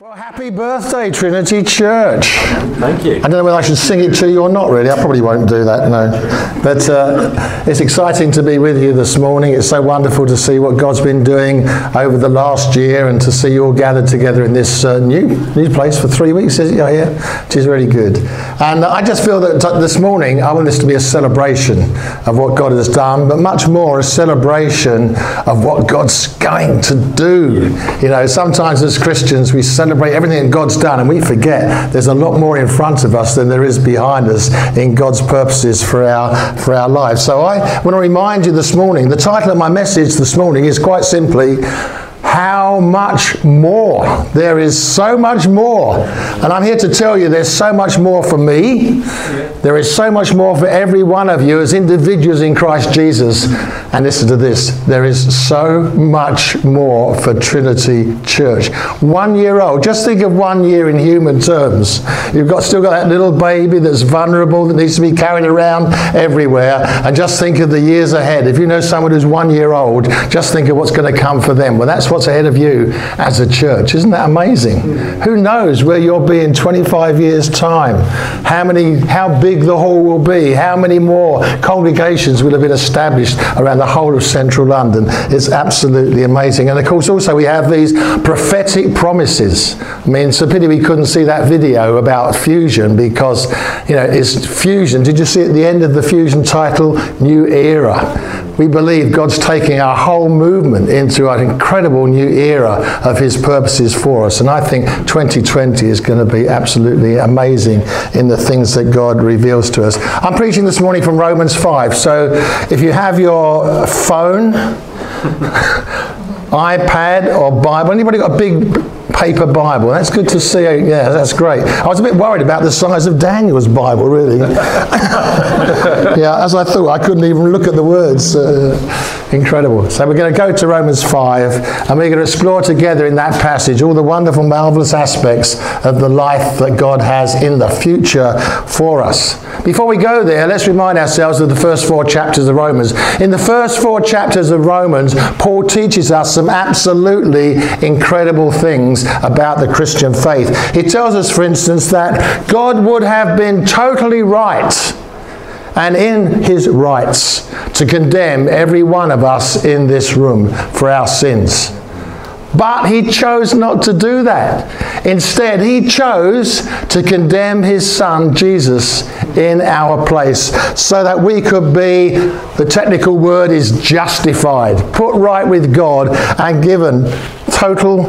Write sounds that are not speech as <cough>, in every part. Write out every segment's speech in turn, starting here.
Well, happy birthday, Trinity Church. Thank you. I don't know whether I should sing it to you or not, really. I probably won't do that, no. But uh, it's exciting to be with you this morning. It's so wonderful to see what God's been doing over the last year and to see you all gathered together in this uh, new new place for three weeks, is it? Oh, yeah, which is really good. And I just feel that this morning I want this to be a celebration of what God has done, but much more a celebration of what God's going to do. You know, sometimes as Christians we celebrate everything that God's done and we forget there's a lot more in front of us than there is behind us in God's purposes for our for our lives. So I want to remind you this morning, the title of my message this morning is quite simply how much more? There is so much more. And I'm here to tell you there's so much more for me. There is so much more for every one of you as individuals in Christ Jesus. And listen to this there is so much more for Trinity Church. One year old, just think of one year in human terms. You've got still got that little baby that's vulnerable that needs to be carried around everywhere. And just think of the years ahead. If you know someone who's one year old, just think of what's going to come for them. Well, that's what's ahead of you as a church. Isn't that amazing? Who knows where you'll be in 25 years' time? How many, how big the hall will be? How many more congregations will have been established around the whole of central London? It's absolutely amazing. And of course, also we have these prophetic promises. I mean, it's a pity we couldn't see that video about fusion because, you know, it's fusion. Did you see at the end of the fusion title, New Era? We believe God's taking our whole movement into an incredible new era of His purposes for us. And I think 2020 is going to be absolutely amazing in the things that God reveals to us. I'm preaching this morning from Romans 5. So if you have your phone, <laughs> iPad, or Bible, anybody got a big paper Bible. That's good to see. Yeah, that's great. I was a bit worried about the size of Daniel's Bible, really. <laughs> yeah, as I thought, I couldn't even look at the words. Uh, incredible. So we're going to go to Romans 5 and we're going to explore together in that passage all the wonderful, marvelous aspects of the life that God has in the future for us. Before we go there, let's remind ourselves of the first four chapters of Romans. In the first four chapters of Romans, Paul teaches us some absolutely incredible things about the Christian faith. He tells us, for instance, that God would have been totally right and in his rights to condemn every one of us in this room for our sins. But he chose not to do that. Instead, he chose to condemn his son Jesus in our place so that we could be, the technical word is justified, put right with God, and given total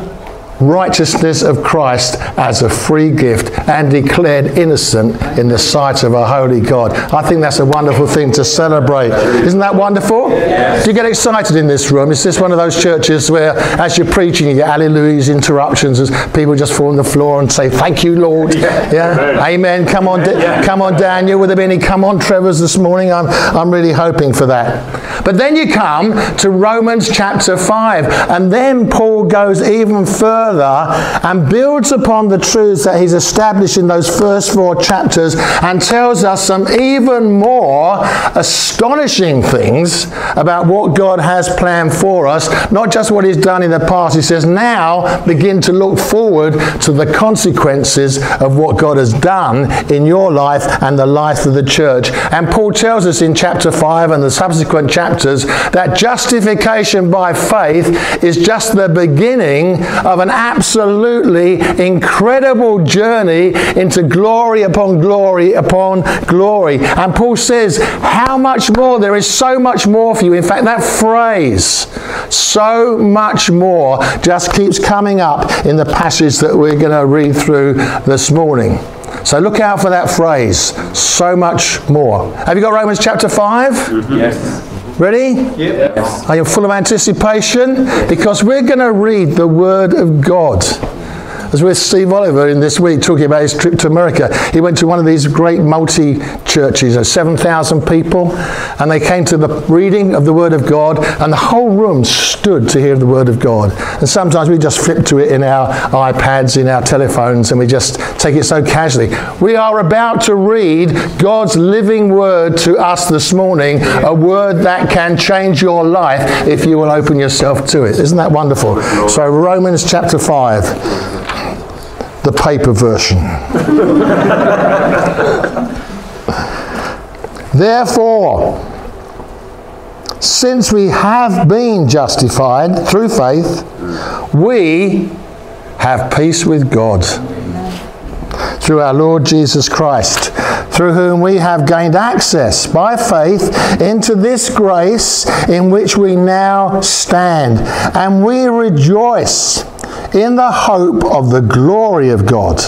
righteousness of Christ as a free gift and declared innocent in the sight of a holy God. I think that's a wonderful thing to celebrate. Isn't that wonderful? Yes. Do you get excited in this room? Is this one of those churches where, as you're preaching, you get alleluias, interruptions, as people just fall on the floor and say, "Thank you, Lord." Yeah. yeah? Amen. Come on, da- come on, Daniel. Would there be any come on, Trevor's this morning? I'm, I'm really hoping for that. But then you come to Romans chapter five, and then Paul goes even further and builds upon the truths that he's established in those first four chapters and tells us some even more astonishing things about what God has planned for us, not just what he's done in the past. He says, now begin to look forward to the consequences of what God has done in your life and the life of the church. And Paul tells us in chapter 5 and the subsequent chapters that justification by faith is just the beginning of an absolutely incredible journey into glory upon glory upon glory. And Paul says, How much more? There is so much more for you. In fact, that phrase, so much more, just keeps coming up in the passage that we're going to read through this morning. So look out for that phrase, so much more. Have you got Romans chapter 5? Mm-hmm. Yes. Ready? Yes. Are you full of anticipation? Because we're going to read the Word of God. As with Steve Oliver in this week talking about his trip to America, he went to one of these great multi churches, uh, 7,000 people, and they came to the reading of the Word of God, and the whole room stood to hear the Word of God. And sometimes we just flip to it in our iPads, in our telephones, and we just take it so casually. We are about to read God's living Word to us this morning, a Word that can change your life if you will open yourself to it. Isn't that wonderful? So, Romans chapter 5. The paper version. Therefore, since we have been justified through faith, we have peace with God through our Lord Jesus Christ, through whom we have gained access by faith into this grace in which we now stand, and we rejoice in the hope of the glory of God.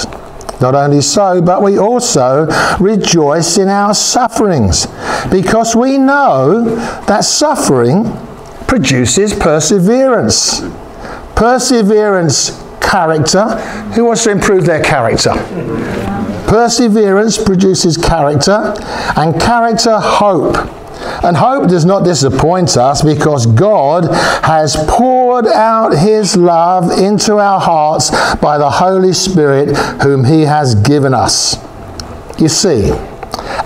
Not only so, but we also rejoice in our sufferings, because we know that suffering produces perseverance. Perseverance, character. Who wants to improve their character? Perseverance produces character, and character, hope. And hope does not disappoint us because God has poured out His love into our hearts by the Holy Spirit, whom He has given us. You see,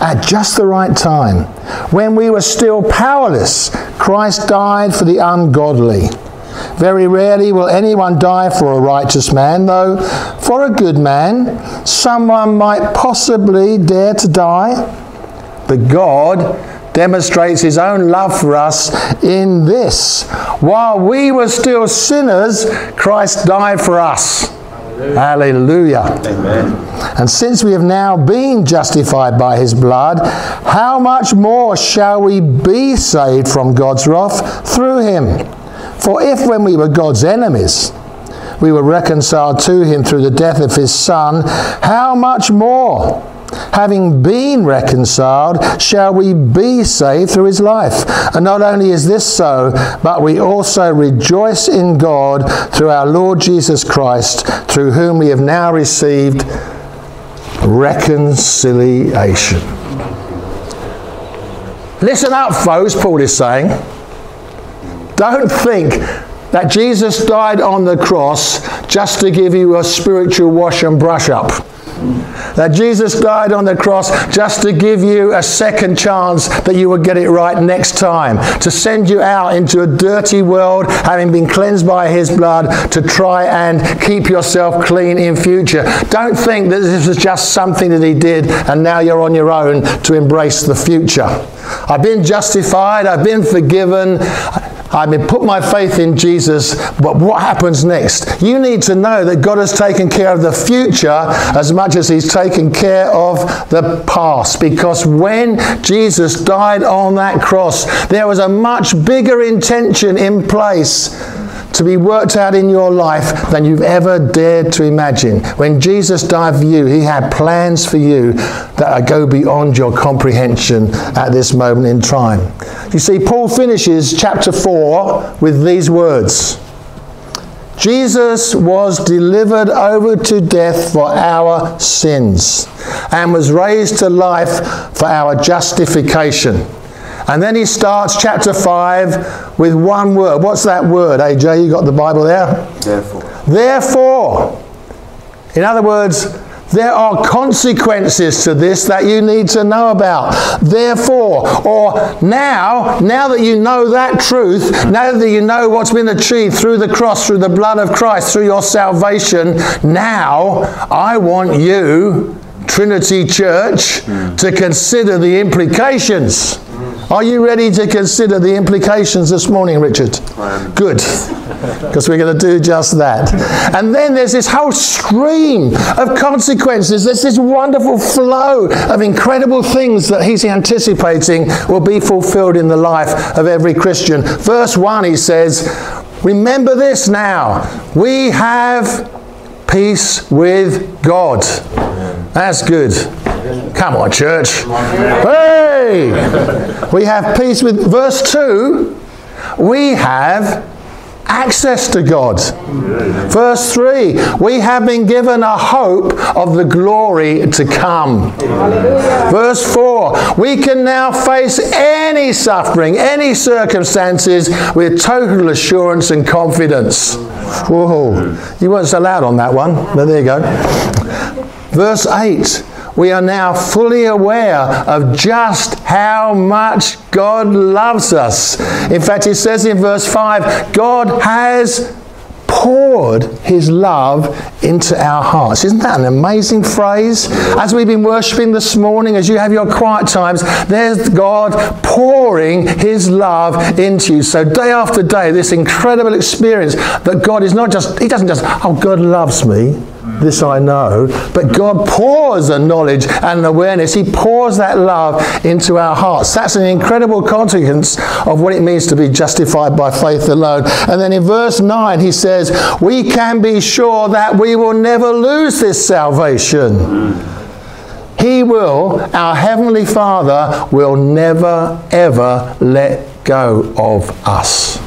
at just the right time, when we were still powerless, Christ died for the ungodly. Very rarely will anyone die for a righteous man, though for a good man, someone might possibly dare to die. But God demonstrates his own love for us in this. While we were still sinners, Christ died for us. Hallelujah. Amen. And since we have now been justified by his blood, how much more shall we be saved from God's wrath through him? For if when we were God's enemies, we were reconciled to him through the death of his Son, how much more? Having been reconciled, shall we be saved through his life? And not only is this so, but we also rejoice in God through our Lord Jesus Christ, through whom we have now received reconciliation. Listen up, folks, Paul is saying. Don't think that Jesus died on the cross just to give you a spiritual wash and brush up. That Jesus died on the cross just to give you a second chance that you would get it right next time. To send you out into a dirty world, having been cleansed by his blood, to try and keep yourself clean in future. Don't think that this was just something that he did and now you're on your own to embrace the future. I've been justified, I've been forgiven. I mean, put my faith in Jesus, but what happens next? You need to know that God has taken care of the future as much as He's taken care of the past. Because when Jesus died on that cross, there was a much bigger intention in place to be worked out in your life than you've ever dared to imagine. When Jesus died for you, He had plans for you that go beyond your comprehension at this moment in time. You see, Paul finishes chapter 4 with these words. Jesus was delivered over to death for our sins and was raised to life for our justification. And then he starts chapter 5 with one word. What's that word, AJ? You got the Bible there? Therefore. Therefore, in other words, there are consequences to this that you need to know about. Therefore, or now, now that you know that truth, now that you know what's been achieved through the cross, through the blood of Christ, through your salvation, now I want you, Trinity Church, to consider the implications. Are you ready to consider the implications this morning, Richard? Good, <laughs> because we're going to do just that. And then there's this whole stream of consequences. There's this wonderful flow of incredible things that he's anticipating will be fulfilled in the life of every Christian. Verse 1, he says, Remember this now. We have peace with God. That's good. Come on, church. Hey! We have peace with, verse 2, we have access to God. Verse 3, we have been given a hope of the glory to come. Verse 4, we can now face any suffering, any circumstances with total assurance and confidence. Whoa, you weren't so loud on that one, but there you go. Verse 8, we are now fully aware of just how much God loves us. In fact, it says in verse 5 God has poured his love into our hearts. Isn't that an amazing phrase? As we've been worshipping this morning, as you have your quiet times, there's God pouring his love into you. So day after day, this incredible experience that God is not just, he doesn't just, oh, God loves me. This I know. But God pours a knowledge and an awareness. He pours that love into our hearts. That's an incredible consequence of what it means to be justified by faith alone. And then in verse 9, he says, We can be sure that we will never lose this salvation. He will, our Heavenly Father, will never, ever let go of us.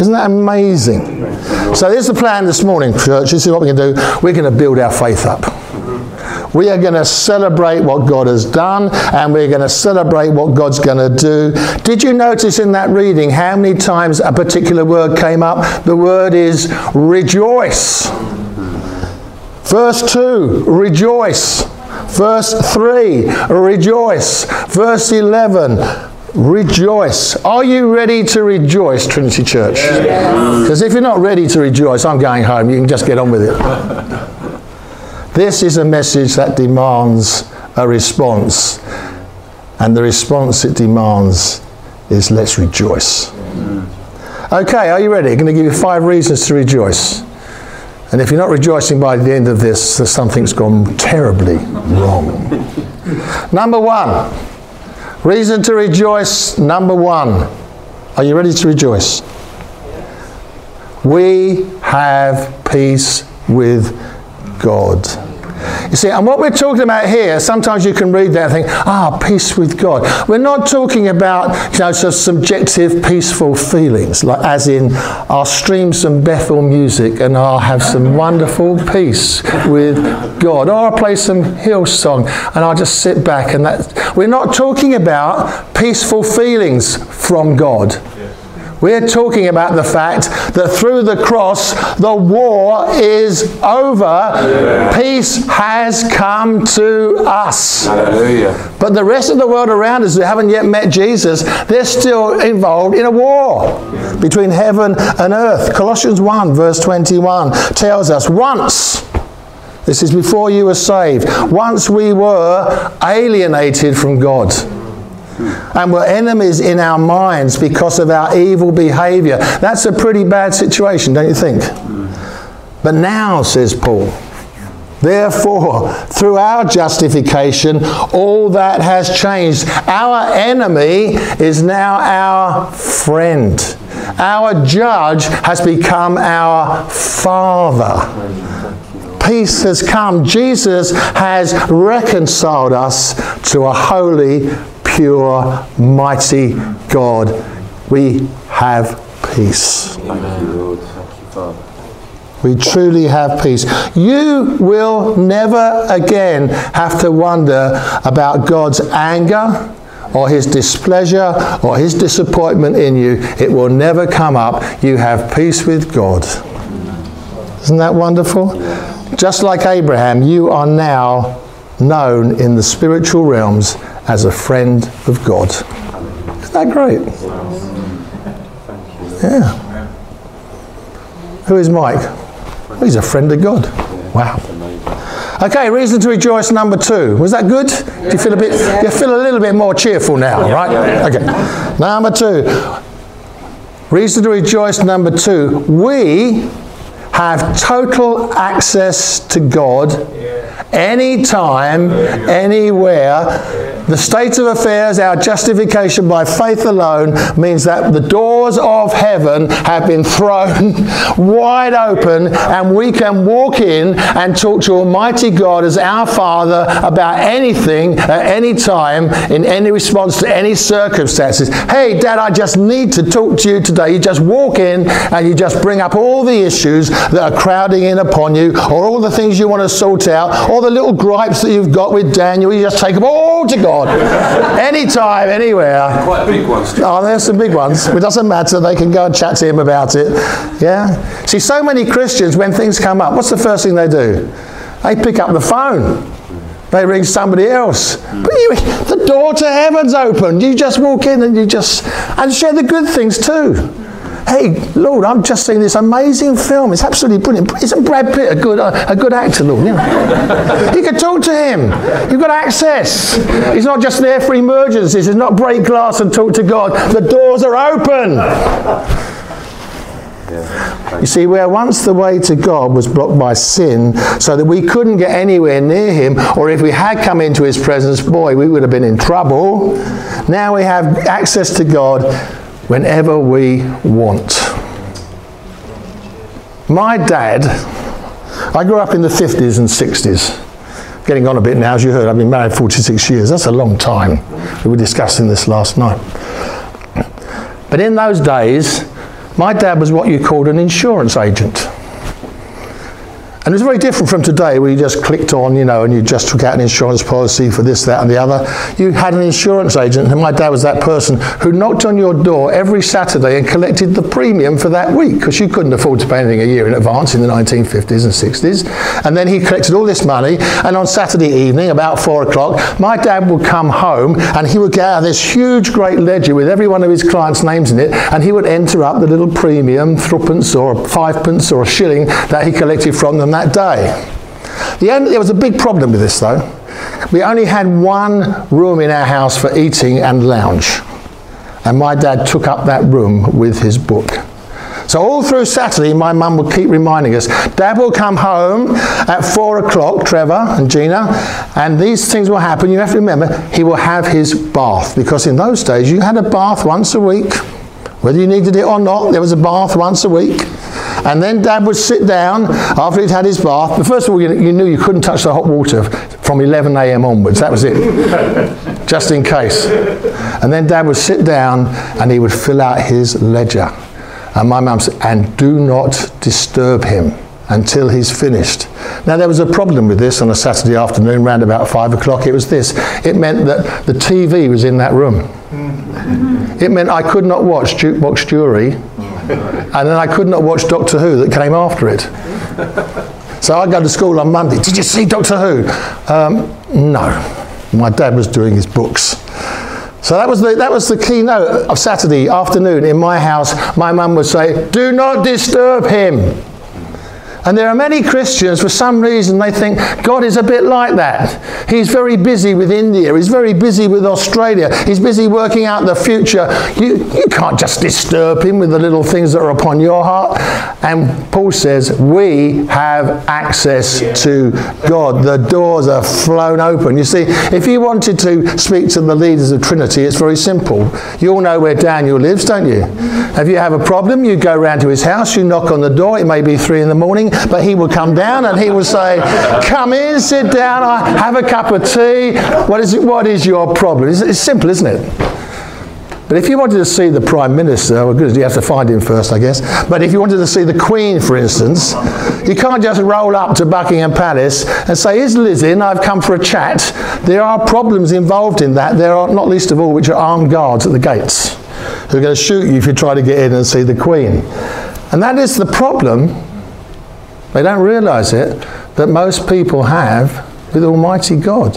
Isn't that amazing? So here's the plan this morning, church. This is what we can do. We're going to build our faith up. We are going to celebrate what God has done and we're going to celebrate what God's going to do. Did you notice in that reading how many times a particular word came up? The word is rejoice. Verse 2, rejoice. Verse 3, rejoice. Verse 11, Rejoice. Are you ready to rejoice, Trinity Church? Because if you're not ready to rejoice, I'm going home. You can just get on with it. <laughs> this is a message that demands a response. And the response it demands is let's rejoice. Okay, are you ready? I'm going to give you five reasons to rejoice. And if you're not rejoicing by the end of this, something's gone terribly wrong. <laughs> Number one, Reason to rejoice, number one. Are you ready to rejoice? We have peace with God. You see, and what we're talking about here, sometimes you can read that and think, ah, peace with God. We're not talking about, you know, just subjective, peaceful feelings, like as in, I'll stream some Bethel music and I'll have some wonderful peace with God. Or I'll play some Hillsong and I'll just sit back and that. We're not talking about peaceful feelings from God. We're talking about the fact that through the cross, the war is over. Peace has come to us. Hallelujah. But the rest of the world around us who haven't yet met Jesus, they're still involved in a war between heaven and earth. Colossians 1, verse 21 tells us once. This is before you were saved. Once we were alienated from God and we're enemies in our minds because of our evil behavior. That's a pretty bad situation, don't you think? But now, says Paul, Therefore, through our justification, all that has changed. Our enemy is now our friend. Our judge has become our father. Peace has come. Jesus has reconciled us to a holy, pure, mighty God. We have peace. You, we truly have peace. You will never again have to wonder about God's anger or his displeasure or his disappointment in you. It will never come up. You have peace with God. Isn't that wonderful? Just like Abraham, you are now known in the spiritual realms as a friend of God. Isn't that great? Yeah. Who is Mike? Well, he's a friend of God. Wow. Okay, reason to rejoice number two. Was that good? Do you feel a bit? You feel a little bit more cheerful now, right? Okay. Number two. Reason to rejoice number two. We have total access to God anytime, anywhere the state of affairs, our justification by faith alone, means that the doors of heaven have been thrown <laughs> wide open and we can walk in and talk to Almighty God as our Father about anything at any time in any response to any circumstances. Hey, Dad, I just need to talk to you today. You just walk in and you just bring up all the issues that are crowding in upon you, or all the things you want to sort out, or the little gripes that you've got with Daniel. You just take them all to God God. Anytime, anywhere. Quite big ones. Oh, there's some big ones. It doesn't matter. They can go and chat to him about it. Yeah. See, so many Christians, when things come up, what's the first thing they do? They pick up the phone. They ring somebody else. But you, the door to heaven's open. You just walk in and you just and share the good things too. Hey, Lord, I've just seen this amazing film. It's absolutely brilliant. Isn't Brad Pitt a good, uh, a good actor, Lord? You, know? you can talk to him. You've got access. He's not just there for emergencies. He's not break glass and talk to God. The doors are open. You see, where once the way to God was blocked by sin, so that we couldn't get anywhere near Him, or if we had come into His presence, boy, we would have been in trouble. Now we have access to God whenever we want. My dad, I grew up in the 50s and 60s. Getting on a bit now, as you heard, I've been married 46 years. That's a long time. We were discussing this last night. But in those days, my dad was what you called an insurance agent. And it was very different from today where you just clicked on, you know, and you just took out an insurance policy for this, that, and the other. You had an insurance agent, and my dad was that person who knocked on your door every Saturday and collected the premium for that week because you couldn't afford to pay anything a year in advance in the 1950s and 60s. And then he collected all this money, and on Saturday evening, about four o'clock, my dad would come home and he would get out this huge, great ledger with every one of his clients' names in it, and he would enter up the little premium, threepence or fivepence or a shilling that he collected from them that day. The only, there was a big problem with this though. We only had one room in our house for eating and lounge. And my dad took up that room with his book. So all through Saturday, my mum would keep reminding us, Dad will come home at four o'clock, Trevor and Gina, and these things will happen. You have to remember, he will have his bath. Because in those days, you had a bath once a week. Whether you needed it or not, there was a bath once a week. And then Dad would sit down after he'd had his bath. But first of all, you, you knew you couldn't touch the hot water from 11 a.m. onwards. That was it, <laughs> just in case. And then Dad would sit down and he would fill out his ledger. And my mum said, and do not disturb him until he's finished. Now, there was a problem with this on a Saturday afternoon, round about five o'clock. It was this it meant that the TV was in that room. Mm. It meant I could not watch Jukebox Jury, mm. <laughs> and then I could not watch Doctor Who that came after it. So I'd go to school on Monday. Did you see Doctor Who? Um, no. My dad was doing his books. So that was the that was the keynote of Saturday afternoon in my house. My mum would say, "Do not disturb him." And there are many Christians, for some reason, they think God is a bit like that. He's very busy with India, he's very busy with Australia, he's busy working out the future. You, you can't just disturb him with the little things that are upon your heart. And Paul says, We have access to God. The doors are flown open. You see, if you wanted to speak to the leaders of Trinity, it's very simple. You all know where Daniel lives, don't you? If you have a problem, you go round to his house, you knock on the door, it may be three in the morning, but he would come down and he would say, Come in, sit down, I have a cup of tea. What is, it, what is your problem? It's, it's simple, isn't it? But if you wanted to see the Prime Minister, well, good, you have to find him first, I guess. But if you wanted to see the Queen, for instance, you can't just roll up to Buckingham Palace and say, Is Liz in? I've come for a chat. There are problems involved in that. There are, not least of all, which are armed guards at the gates who are going to shoot you if you try to get in and see the Queen. And that is the problem they don't realize it that most people have with Almighty God.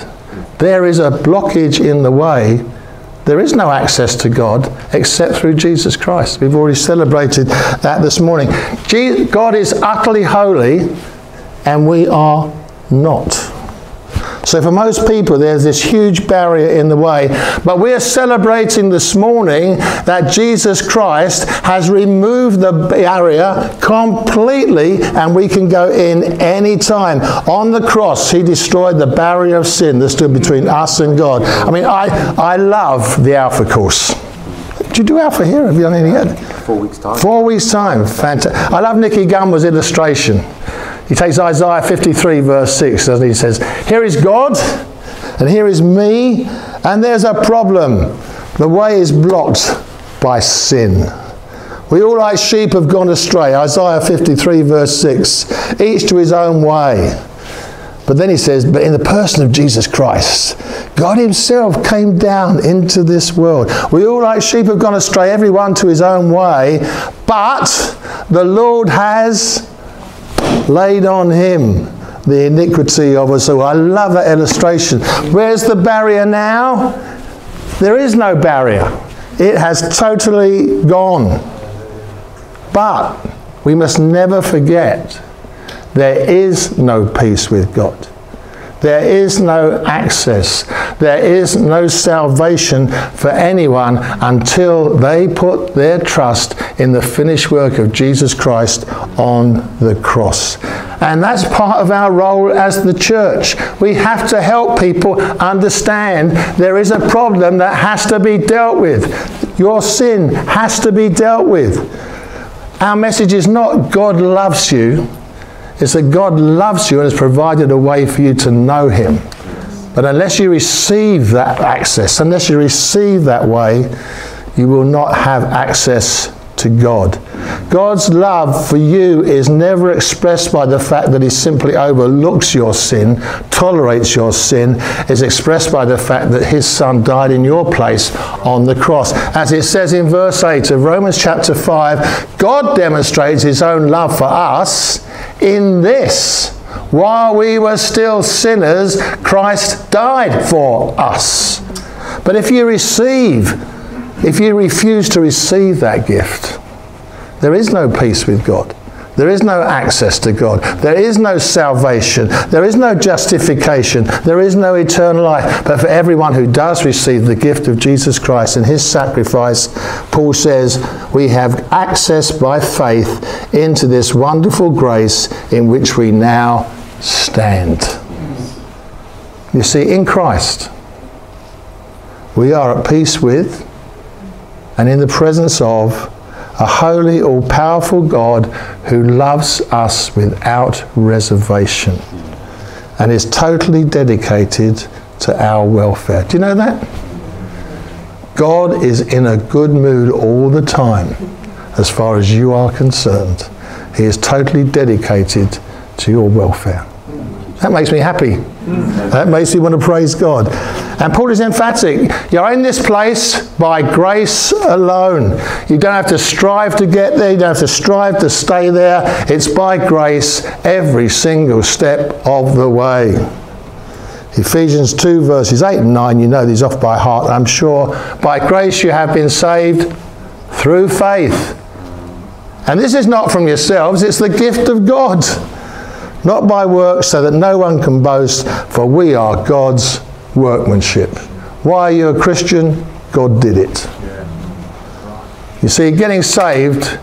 There is a blockage in the way. There is no access to God except through Jesus Christ. We've already celebrated that this morning. God is utterly holy, and we are not. So for most people, there's this huge barrier in the way. But we're celebrating this morning that Jesus Christ has removed the barrier completely and we can go in any time. On the cross, he destroyed the barrier of sin that stood between us and God. I mean, I, I love the Alpha course. Did you do Alpha here? Have you done anything yet? Four weeks' time. Four weeks' time. Fantastic. I love Nicky Gumbel's illustration. He takes Isaiah 53, verse 6, doesn't he? He says, Here is God, and here is me, and there's a problem. The way is blocked by sin. We all like sheep have gone astray. Isaiah 53, verse 6. Each to his own way. But then he says, But in the person of Jesus Christ, God Himself came down into this world. We all like sheep have gone astray, everyone to his own way, but the Lord has laid on him the iniquity of us all. I love that illustration. Where's the barrier now? There is no barrier. It has totally gone. But we must never forget there is no peace with God. There is no access. There is no salvation for anyone until they put their trust in the finished work of Jesus Christ on the cross. And that's part of our role as the church. We have to help people understand there is a problem that has to be dealt with. Your sin has to be dealt with. Our message is not God loves you. It's that God loves you and has provided a way for you to know Him. But unless you receive that access, unless you receive that way, you will not have access to God. God's love for you is never expressed by the fact that He simply overlooks your sin, tolerates your sin. It's expressed by the fact that His Son died in your place on the cross. As it says in verse 8 of Romans chapter 5, God demonstrates His own love for us in this. While we were still sinners, Christ died for us. But if you receive, if you refuse to receive that gift, there is no peace with God. There is no access to God. There is no salvation. There is no justification. There is no eternal life. But for everyone who does receive the gift of Jesus Christ and his sacrifice, Paul says, we have access by faith into this wonderful grace in which we now stand. You see, in Christ, we are at peace with and in the presence of a holy, all powerful God who loves us without reservation and is totally dedicated to our welfare. Do you know that? God is in a good mood all the time as far as you are concerned. He is totally dedicated to your welfare. That makes me happy. That makes me want to praise God. And Paul is emphatic. You're in this place by grace alone. You don't have to strive to get there. You don't have to strive to stay there. It's by grace every single step of the way. Ephesians 2 verses 8 and 9, you know these off by heart, I'm sure. By grace you have been saved through faith. And this is not from yourselves, it's the gift of God not by works, so that no one can boast, for we are God's workmanship. Why are you a Christian? God did it. You see, getting saved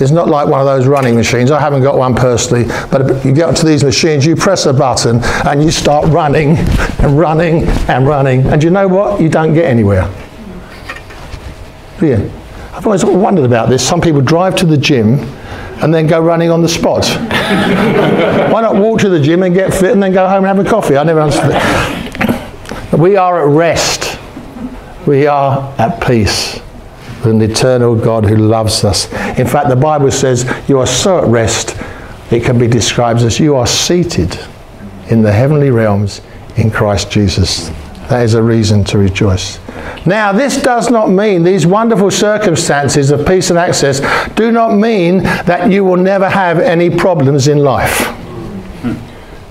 is not like one of those running machines. I haven't got one personally, but you get onto these machines, you press a button, and you start running and running and running. And you know what? You don't get anywhere. You? I've always wondered about this. Some people drive to the gym and then go running on the spot. <laughs> Why not walk to the gym and get fit and then go home and have a coffee? I never understood. We are at rest. We are at peace with an eternal God who loves us. In fact, the Bible says you are so at rest, it can be described as you are seated in the heavenly realms in Christ Jesus. That is a reason to rejoice. Now, this does not mean, these wonderful circumstances of peace and access do not mean that you will never have any problems in life.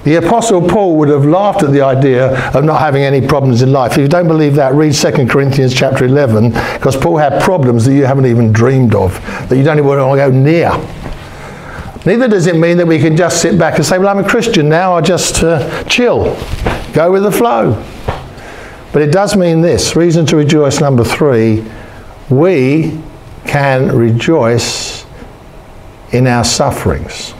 The Apostle Paul would have laughed at the idea of not having any problems in life. If you don't believe that, read 2 Corinthians chapter 11, because Paul had problems that you haven't even dreamed of, that you don't even want to go near. Neither does it mean that we can just sit back and say, well, I'm a Christian now, I'll just uh, chill, go with the flow. But it does mean this reason to rejoice, number three, we can rejoice in our sufferings.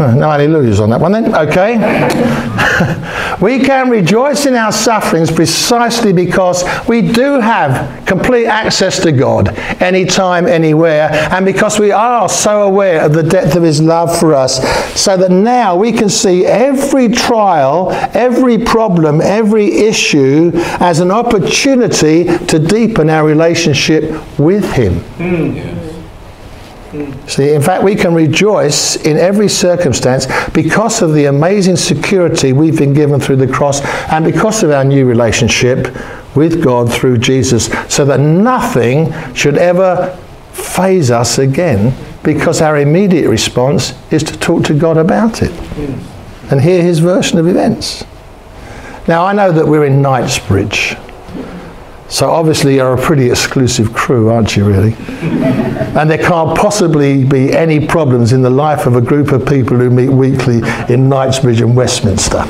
Oh, no hallelujahs on that one then. Okay. <laughs> we can rejoice in our sufferings precisely because we do have complete access to God anytime, anywhere, and because we are so aware of the depth of His love for us, so that now we can see every trial, every problem, every issue as an opportunity to deepen our relationship with Him. Mm. See, in fact, we can rejoice in every circumstance because of the amazing security we've been given through the cross and because of our new relationship with God through Jesus, so that nothing should ever phase us again because our immediate response is to talk to God about it and hear his version of events. Now, I know that we're in Knightsbridge. So obviously you're a pretty exclusive crew, aren't you, really? and there can't possibly be any problems in the life of a group of people who meet weekly in Knightsbridge and Westminster.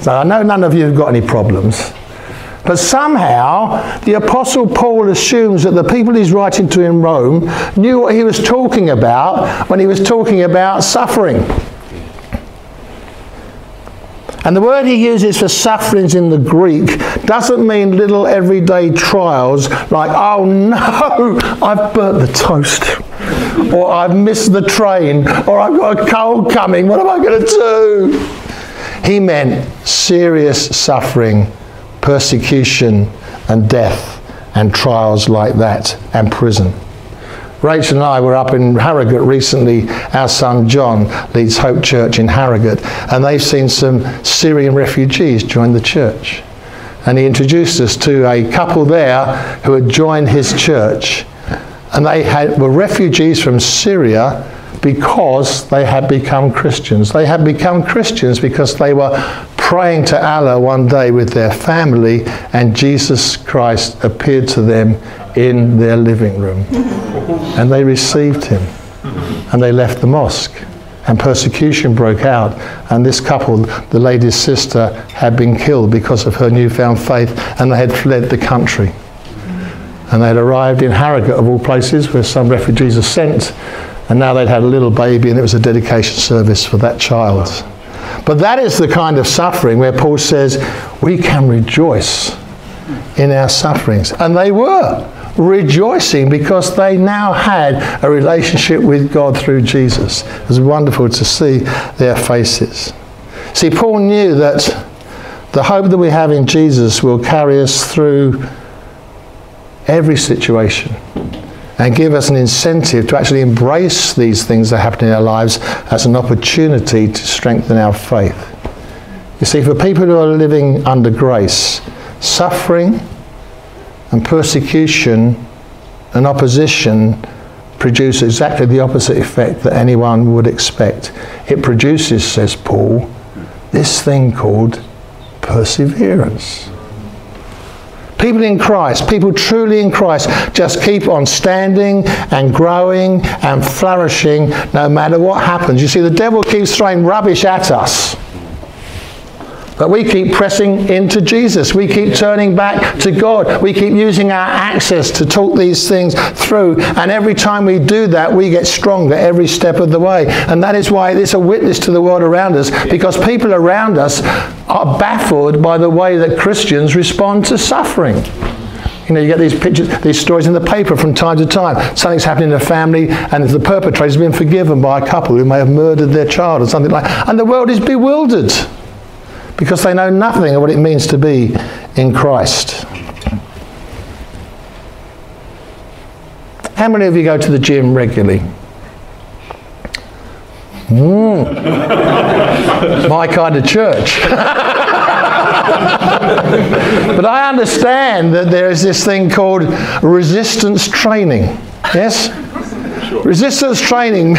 So I know none of you have got any problems. But somehow, the Apostle Paul assumes that the people he's writing to in Rome knew what he was talking about when he was talking about suffering. And the word he uses for sufferings in the Greek doesn't mean little everyday trials like, oh no, I've burnt the toast, or I've missed the train, or I've got a cold coming, what am I going to do? He meant serious suffering, persecution, and death, and trials like that, and prison. Rachel and I were up in Harrogate recently. Our son John leads Hope Church in Harrogate, and they've seen some Syrian refugees join the church. And he introduced us to a couple there who had joined his church, and they had, were refugees from Syria because they had become Christians. They had become Christians because they were praying to Allah one day with their family, and Jesus Christ appeared to them in their living room. <laughs> And they received him. And they left the mosque. And persecution broke out. And this couple, the lady's sister, had been killed because of her newfound faith, and they had fled the country. And they had arrived in Harrogate, of all places, where some refugees are sent. And now they'd had a little baby, and it was a dedication service for that child. But that is the kind of suffering where Paul says we can rejoice in our sufferings. And they were rejoicing because they now had a relationship with God through Jesus. It was wonderful to see their faces. See, Paul knew that the hope that we have in Jesus will carry us through every situation and give us an incentive to actually embrace these things that happen in our lives as an opportunity to strengthen our faith. You see, for people who are living under grace, suffering and persecution and opposition produce exactly the opposite effect that anyone would expect. It produces, says Paul, this thing called perseverance. People in Christ, people truly in Christ, just keep on standing and growing and flourishing no matter what happens. You see, the devil keeps throwing rubbish at us. But we keep pressing into Jesus. We keep turning back to God. We keep using our access to talk these things through. And every time we do that, we get stronger every step of the way. And that is why it's a witness to the world around us because people around us are baffled by the way that Christians respond to suffering. You know, you get these pictures, these stories in the paper from time to time. Something's happening in a family, and the perpetrator's been forgiven by a couple who may have murdered their child or something like that. And the world is bewildered because they know nothing of what it means to be in Christ. How many of you go to the gym regularly? Mm. <laughs> My kind of church. <laughs> but I understand that there is this thing called resistance training. Yes? Sure. Resistance training. <laughs>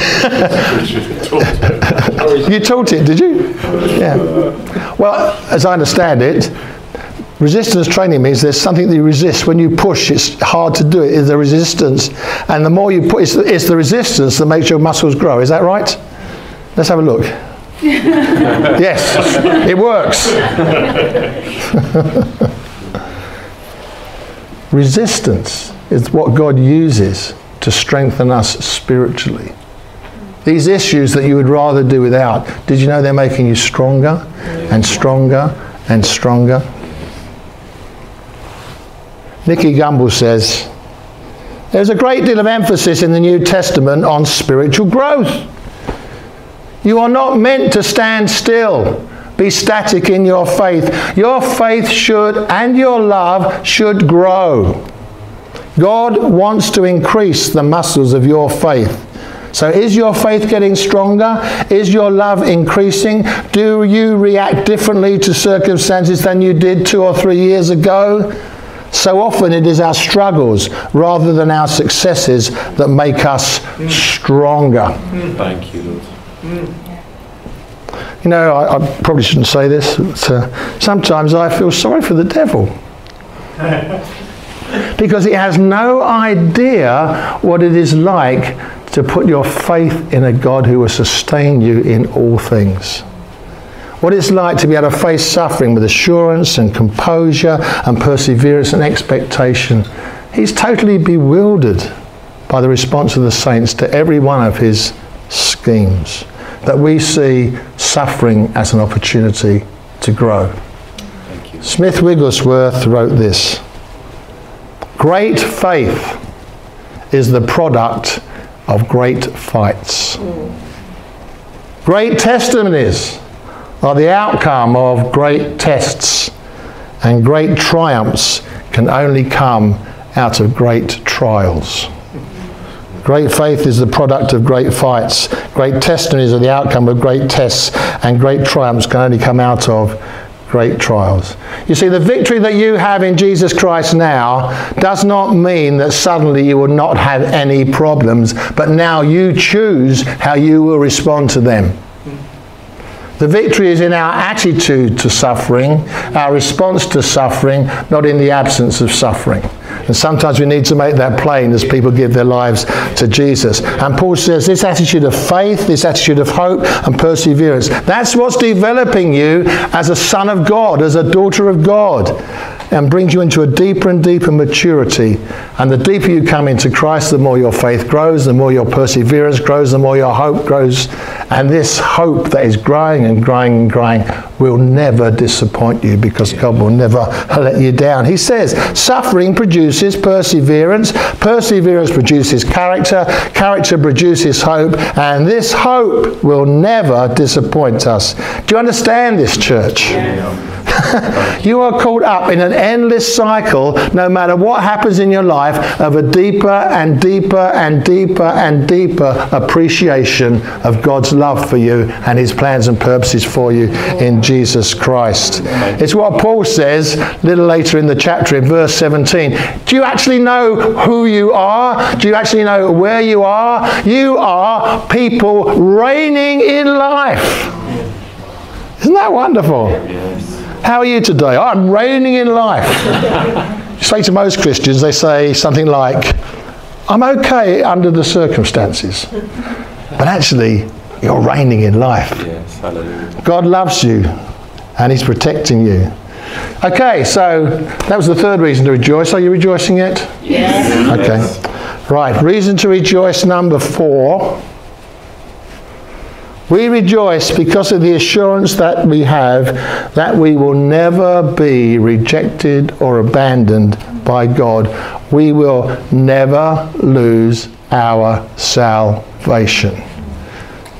you taught it, did you? Yeah. Well, as I understand it, resistance training means there's something that you resist. When you push, it's hard to do it. It's the resistance. And the more you put, it's it's the resistance that makes your muscles grow. Is that right? Let's have a look. <laughs> yes, it works. <laughs> resistance is what God uses to strengthen us spiritually. These issues that you would rather do without, did you know they're making you stronger and stronger and stronger? Nicky Gumbel says, There's a great deal of emphasis in the New Testament on spiritual growth. You are not meant to stand still, be static in your faith. Your faith should and your love should grow. God wants to increase the muscles of your faith. So, is your faith getting stronger? Is your love increasing? Do you react differently to circumstances than you did two or three years ago? So often it is our struggles rather than our successes that make us stronger. Thank you, Lord. You know, I, I probably shouldn't say this, but uh, sometimes I feel sorry for the devil. <laughs> because he has no idea what it is like to put your faith in a God who will sustain you in all things. What it's like to be able to face suffering with assurance and composure and perseverance and expectation. He's totally bewildered by the response of the saints to every one of his schemes. That we see suffering as an opportunity to grow. Smith Wigglesworth wrote this Great faith is the product of great fights. Great testimonies are the outcome of great tests, and great triumphs can only come out of great trials. Great faith is the product of great fights. Great testimonies are the outcome of great tests, and great triumphs can only come out of great trials. You see, the victory that you have in Jesus Christ now does not mean that suddenly you will not have any problems, but now you choose how you will respond to them. The victory is in our attitude to suffering, our response to suffering, not in the absence of suffering. And sometimes we need to make that plain as people give their lives to Jesus. And Paul says this attitude of faith, this attitude of hope and perseverance, that's what's developing you as a son of God, as a daughter of God, and brings you into a deeper and deeper maturity. And the deeper you come into Christ, the more your faith grows, the more your perseverance grows, the more your hope grows. And this hope that is growing and growing and growing will never disappoint you because God will never let you down. He says, suffering produces perseverance, perseverance produces character, character produces hope, and this hope will never disappoint us. Do you understand this, church? <laughs> you are caught up in an endless cycle, no matter what happens in your life, of a deeper and deeper and deeper and deeper appreciation of God's love for you and His plans and purposes for you in Jesus Christ. It's what Paul says a little later in the chapter in verse 17. Do you actually know who you are? Do you actually know where you are? You are people reigning in life. Isn't that wonderful? How are you today? I'm reigning in life. <laughs> you say to most Christians, they say something like, I'm okay under the circumstances. But actually, you're reigning in life. Yes, hallelujah. God loves you and He's protecting you. Okay, so that was the third reason to rejoice. Are you rejoicing yet? Yes. Okay. Right, reason to rejoice number four. We rejoice because of the assurance that we have that we will never be rejected or abandoned by God. We will never lose our salvation.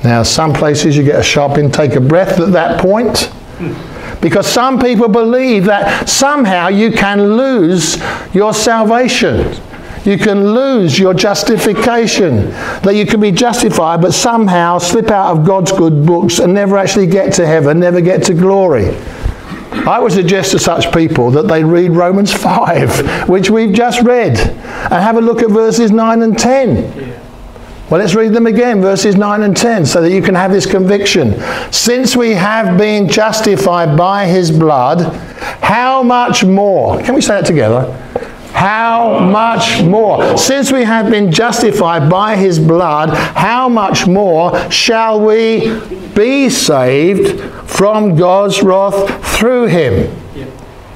Now, some places you get a sharp intake of breath at that point because some people believe that somehow you can lose your salvation. You can lose your justification. That you can be justified but somehow slip out of God's good books and never actually get to heaven, never get to glory. I would suggest to such people that they read Romans <laughs> 5, which we've just read, and have a look at verses 9 and 10. Well, let's read them again, verses 9 and 10, so that you can have this conviction. Since we have been justified by his blood, how much more? Can we say that together? How much more? Since we have been justified by his blood, how much more shall we be saved from God's wrath through him?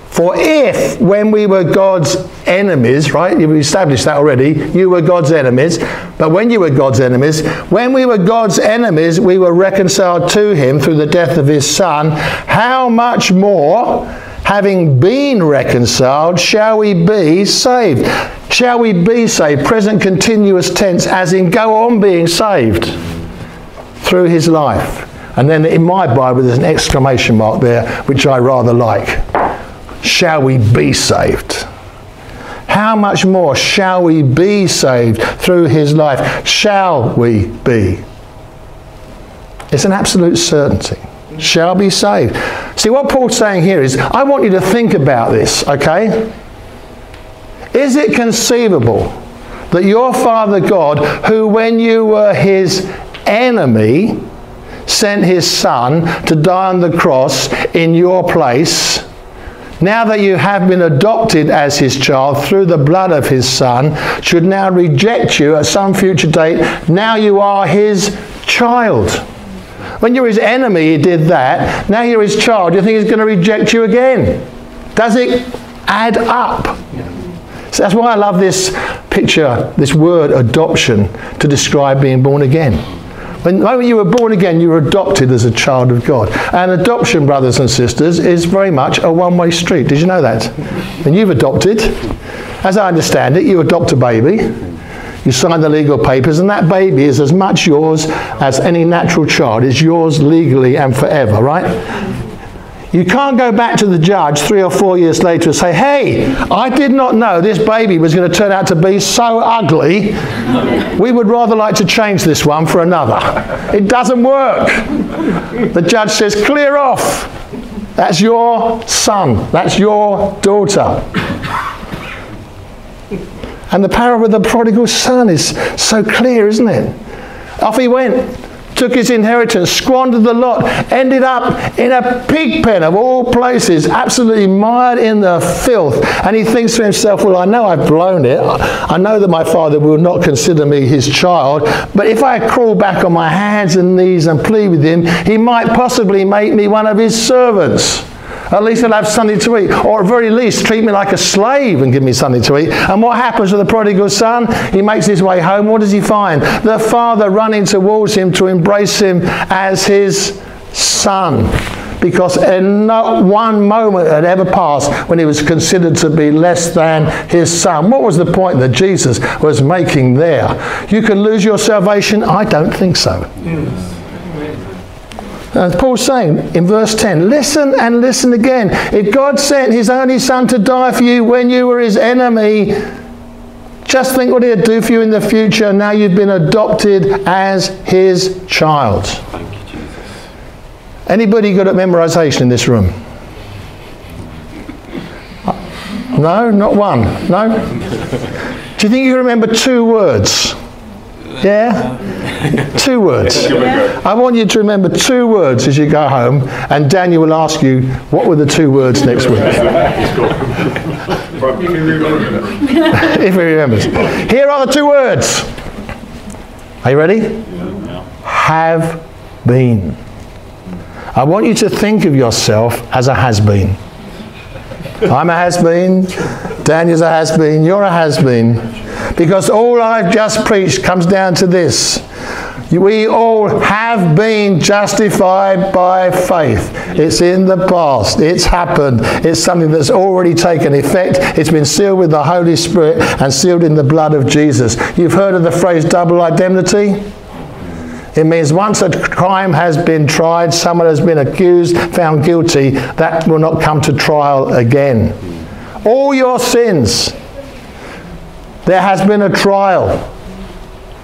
For if, when we were God's enemies, right, you've established that already, you were God's enemies, but when you were God's enemies, when we were God's enemies, we were reconciled to him through the death of his Son, how much more, having been reconciled, shall we be saved? Shall we be saved? Present continuous tense, as in go on being saved through his life. And then in my Bible, there's an exclamation mark there, which I rather like shall we be saved? How much more shall we be saved through his life? Shall we be? It's an absolute certainty. Shall be saved. See, what Paul's saying here is, I want you to think about this, okay? Is it conceivable that your Father God, who when you were his enemy, sent his Son to die on the cross in your place, now that you have been adopted as his child through the blood of his son, should now reject you at some future date. Now you are his child. When you're his enemy, he did that. Now you're his child. Do You think he's going to reject you again? Does it add up? So that's why I love this picture, this word adoption, to describe being born again. When, moment you were born again, you were adopted as a child of God. And adoption, brothers and sisters, is very much a one way street. Did you know that? And you've adopted. As I understand it, you adopt a baby, you sign the legal papers, and that baby is as much yours as any natural child. It's yours legally and forever, right? You can't go back to the judge three or four years later and say, hey, I did not know this baby was going to turn out to be so ugly. We would rather like to change this one for another. It doesn't work. The judge says, clear off. That's your son. That's your daughter. And the parable of the prodigal son is so clear, isn't it? Off he went took his inheritance, squandered the lot, ended up in a pig pen of all places, absolutely mired in the filth. And he thinks to himself, Well, I know I've blown it. I know that my father will not consider me his child. But if I crawl back on my hands and knees and plead with him, he might possibly make me one of his servants. At least I'll have something to eat. Or at very least, treat me like a slave and give me something to eat. And what happens to the prodigal son? He makes his way home. What does he find? The father running towards him to embrace him as his son because in not one moment had ever passed when he was considered to be less than his son. What was the point that Jesus was making there? You can lose your salvation? I don't think so. Yes. Uh, and Paul's saying in verse 10 listen and listen again. If God sent his only son to die for you when you were his enemy, just think what he'd do for you in the future. Now you've been adopted as his child. Thank you, Jesus. Anybody good at memorization in this room? No, not one. No? Do you think you remember two words? Yeah? <laughs> two words. I want you to remember two words as you go home, and Daniel will ask you, what were the two words next week? <laughs> if he remembers. Here are the two words. Are you ready? Have been. I want you to think of yourself as a has been. I'm a has been. Daniel's a has been. You're a has been. Because all I've just preached comes down to this. We all have been justified by faith. It's in the past. It's happened. It's something that's already taken effect. It's been sealed with the Holy Spirit and sealed in the blood of Jesus. You've heard of the phrase double indemnity? It means once a crime has been tried, someone has been accused, found guilty, that will not come to trial again. All your sins, there has been a trial.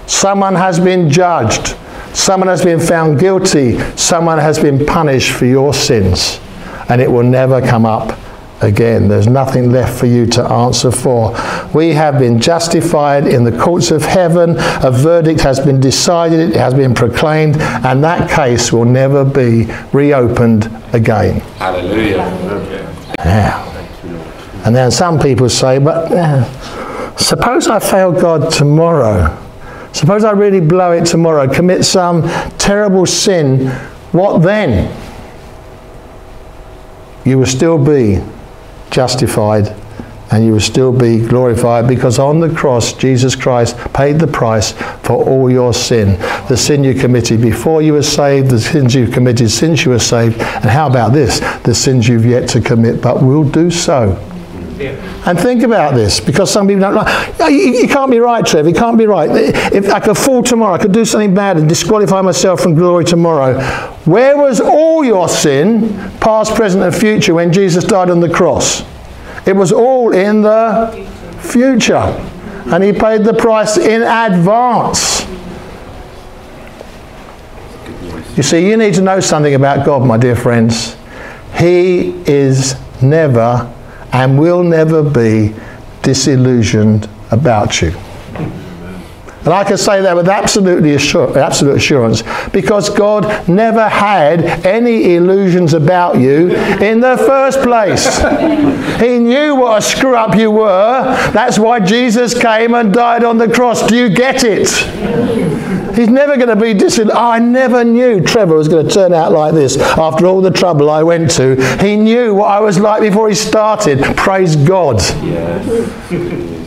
Someone has been judged. Someone has been found guilty. Someone has been punished for your sins. And it will never come up again. There's nothing left for you to answer for. We have been justified in the courts of heaven. A verdict has been decided, it has been proclaimed, and that case will never be reopened again. Hallelujah. Yeah. And then some people say, but uh, suppose I fail God tomorrow. Suppose I really blow it tomorrow, commit some terrible sin. What then? You will still be justified and you will still be glorified because on the cross Jesus Christ paid the price for all your sin. The sin you committed before you were saved, the sins you committed since you were saved, and how about this? The sins you've yet to commit but will do so. Yeah. And think about this, because some people don't like, you, you can't be right, Trev, you can't be right. If I could fall tomorrow, I could do something bad and disqualify myself from glory tomorrow. Where was all your sin, past, present, and future, when Jesus died on the cross? It was all in the future. And he paid the price in advance. You see, you need to know something about God, my dear friends. He is never and will never be disillusioned about you. And I can say that with absolutely assur- absolute assurance because God never had any illusions about you in the first place. he knew what a screw up you were. That's why Jesus came and died on the cross. Do you get it? He's never going to be disillusioned. Oh, I never knew Trevor was going to turn out like this after all the trouble I went to. He knew what I was like before he started. Praise God.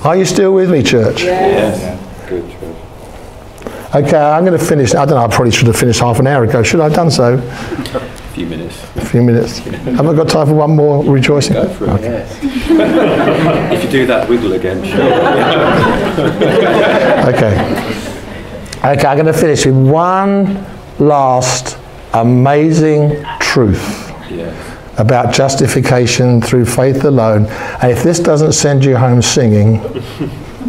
Are you still with me, church? Yes. Good, Trev. Okay, I'm going to finish. I don't know, I probably should have finished half an hour ago. Should I have done so? A few minutes. A few minutes. Have I got time for one more rejoicing? Go for it. <laughs> if you do that wiggle again, sure. <laughs> Okay. Okay, I'm going to finish with one last amazing truth Yes. about justification through faith alone. And if this doesn't send you home singing,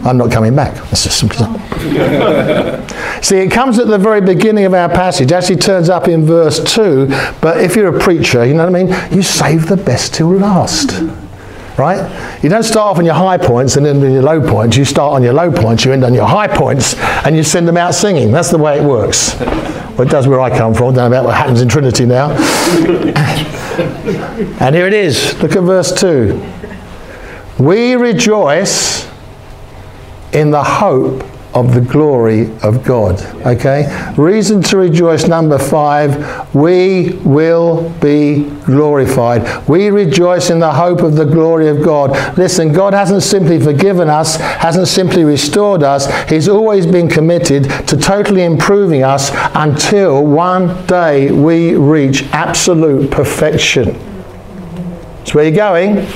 I'm not coming back. That's simple. <laughs> See, it comes at the very beginning of our passage. It actually turns up in verse 2. But if you're a preacher, you know what I mean? You save the best till last. Right? You don't start off on your high points and end on your low points. You start on your low points, you end on your high points, and you send them out singing. That's the way it works. Well, it does where I come from. Don't know about what happens in Trinity now. <laughs> and here it is. Look at verse 2. We rejoice in the hope of the glory of God. Okay? Reason to rejoice, number five, we will be glorified. We rejoice in the hope of the glory of God. Listen, God hasn't simply forgiven us, hasn't simply restored us, He's always been committed to totally improving us until one day we reach absolute perfection. That's where you're going.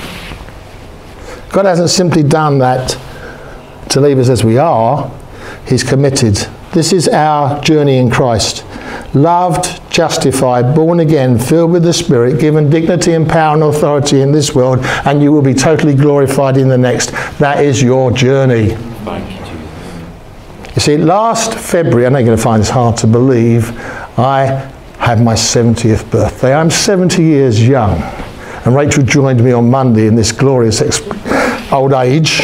God hasn't simply done that to leave us as we are, He's committed. This is our journey in Christ. Loved, justified, born again, filled with the Spirit, given dignity and power and authority in this world, and you will be totally glorified in the next. That is your journey. Thank you, Jesus. You see, last February, I know you're going to find this hard to believe, I had my 70th birthday. I'm 70 years young. And Rachel joined me on Monday in this glorious ex- old age.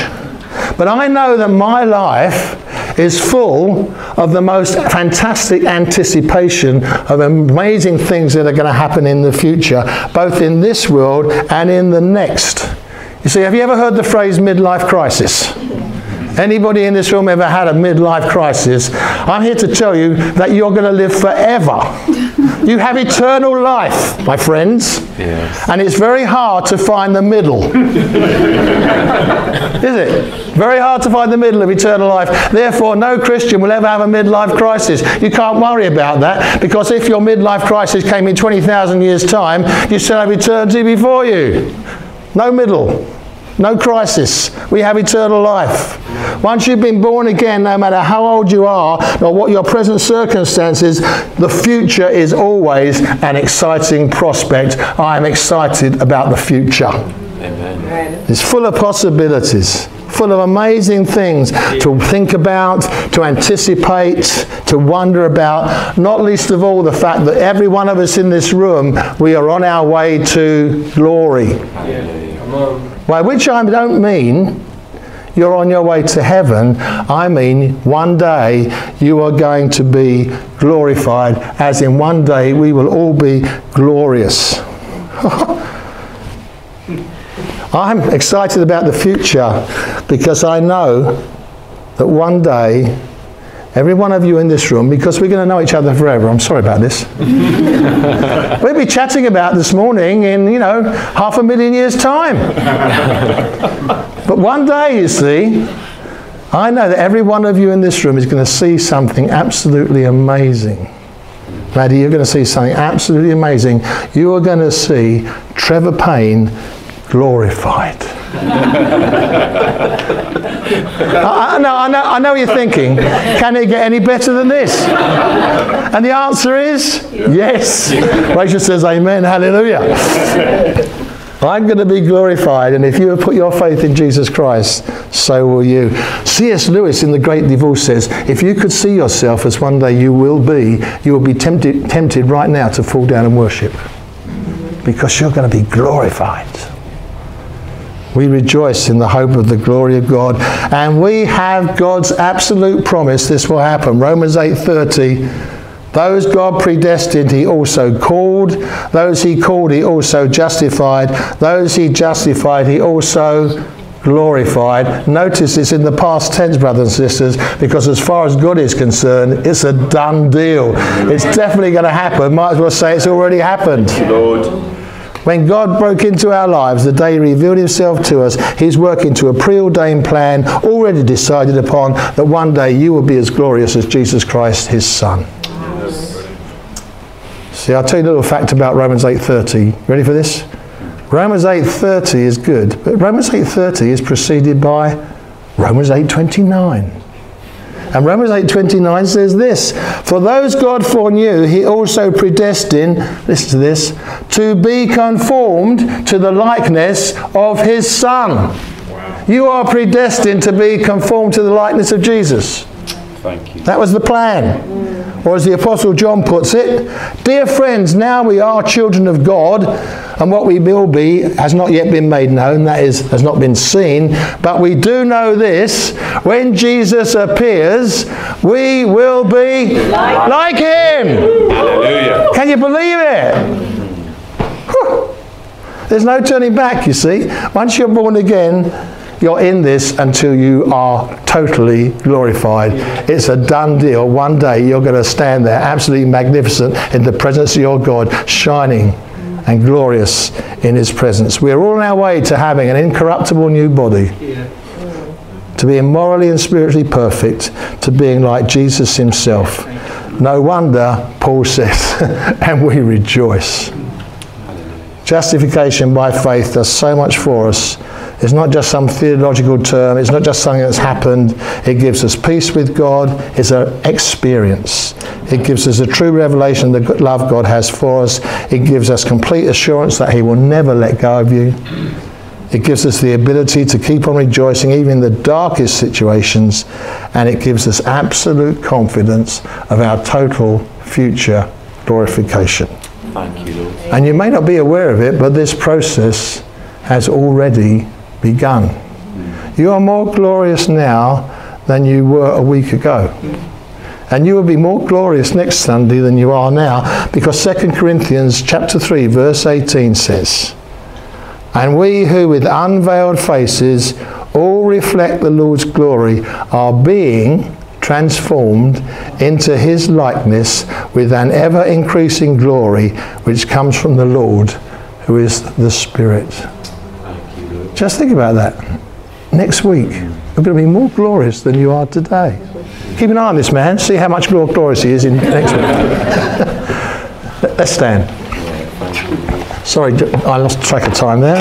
But I know that my life is full of the most fantastic anticipation of amazing things that are going to happen in the future, both in this world and in the next. You see, have you ever heard the phrase midlife crisis? Anybody in this room ever had a midlife crisis? I'm here to tell you that you're going to live forever. You have eternal life, my friends. Yes. And it's very hard to find the middle. Is it? Very hard to find the middle of eternal life. Therefore, no Christian will ever have a midlife crisis. You can't worry about that because if your midlife crisis came in 20,000 years' time, you still have eternity before you. No middle. No crisis. We have eternal life. Once you've been born again, no matter how old you are or what your present circumstances, the future is always an exciting prospect. I am excited about the future. Amen. It's full of possibilities, full of amazing things to think about, to anticipate, to wonder about, not least of all the fact that every one of us in this room, we are on our way to glory. By which I don't mean you're on your way to heaven. I mean, one day you are going to be glorified, as in one day we will all be glorious. <laughs> I'm excited about the future because I know that one day, every one of you in this room, because we're going to know each other forever, I'm sorry about this. <laughs> we'll be chatting about this morning in, you know, half a million years' time. but one day, you see, I know that every one of you in this room is going to see something absolutely amazing. Maddie, you're going to see something absolutely amazing. You are going to see Trevor Payne glorified. <laughs> <laughs> I, I, know, I, know, I know what you're thinking. Can it get any better than this? And the answer is yes. Rachel says, Amen, hallelujah. I'm going to be glorified, and if you have put your faith in Jesus Christ, so will you. C.S. Lewis in The Great Divorce says, if you could see yourself as one day you will be, you will be tempted, tempted right now to fall down and worship. Because you're going to be glorified. We rejoice in the hope of the glory of God, and we have God's absolute promise this will happen. Romans 8:30 those God predestined, he also called. Those he called, he also justified. Those he justified, he also glorified. Notice it's in the past tense, brothers and sisters, because as far as God is concerned, it's a done deal. It's definitely going to happen. Might as well say it's already happened. Lord. When God broke into our lives, the day He revealed Himself to us, He's working to a preordained plan already decided upon that one day you will be as glorious as Jesus Christ, His Son. See, I'll tell you a little fact about Romans 8.30. Ready for this? Romans 8.30 is good, but Romans 8.30 is preceded by Romans 8.29. And Romans 8.29 says this, For those God foreknew, he also predestined, listen to this, to be conformed to the likeness of his Son. Wow. You are predestined to be conformed to the likeness of Jesus. Thank you. That was the plan. Or as the Apostle John puts it, Dear friends, now we are children of God, and what we will be has not yet been made known, that is, has not been seen. But we do know this when Jesus appears, we will be like, like him. Hallelujah. Can you believe it? Whew. There's no turning back, you see. Once you're born again, you're in this until you are totally glorified. It's a done deal. One day you're going to stand there absolutely magnificent in the presence of your God, shining and glorious in his presence. We're all on our way to having an incorruptible new body. To being morally and spiritually perfect, to being like Jesus himself. No wonder, Paul says, <laughs> and we rejoice. Justification by faith does so much for us. It's not just some theological term, it's not just something that's happened. It gives us peace with God, it's an experience. It gives us a true revelation of the love God has for us. It gives us complete assurance that He will never let go of you. It gives us the ability to keep on rejoicing even in the darkest situations, and it gives us absolute confidence of our total future glorification. Thank you, Lord. And you may not be aware of it, but this process has already begun. You are more glorious now than you were a week ago. And you will be more glorious next Sunday than you are now because 2 Corinthians chapter 3 verse 18 says, And we who with unveiled faces all reflect the Lord's glory are being transformed into his likeness with an ever increasing glory which comes from the Lord who is the Spirit. Just think about that. Next week, you're going to be more glorious than you are today. Keep an eye on this man. See how much more glorious he is in next week. Let- <laughs> Let's stand. Sorry, I lost track of time there.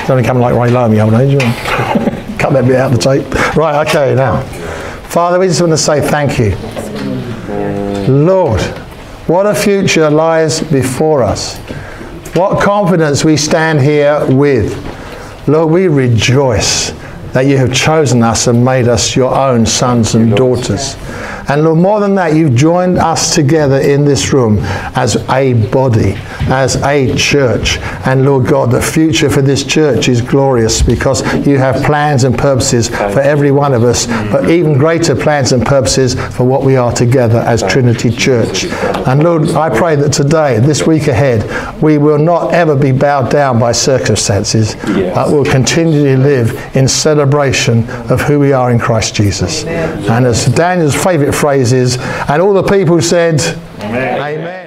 It's only coming like Ray Lowe, my old age. <laughs> Cut that bit out of the tape. Right, okay, now. Father, we just want to say thank you. Lord, what a future lies before us. What confidence we stand here with. Lord, we rejoice that you have chosen us and made us your own sons and daughters. And Lord, more than that, you've joined us together in this room as a body, as a church. And Lord God, the future for this church is glorious because you have plans and purposes for every one of us, but even greater plans and purposes for what we are together as Trinity Church. And Lord, I pray that today, this week ahead, we will not ever be bowed down by circumstances, Yes. but will continually live in celebration of who we are in Christ Jesus. And as Daniel's favourite phrase is, and all the people said, Amen.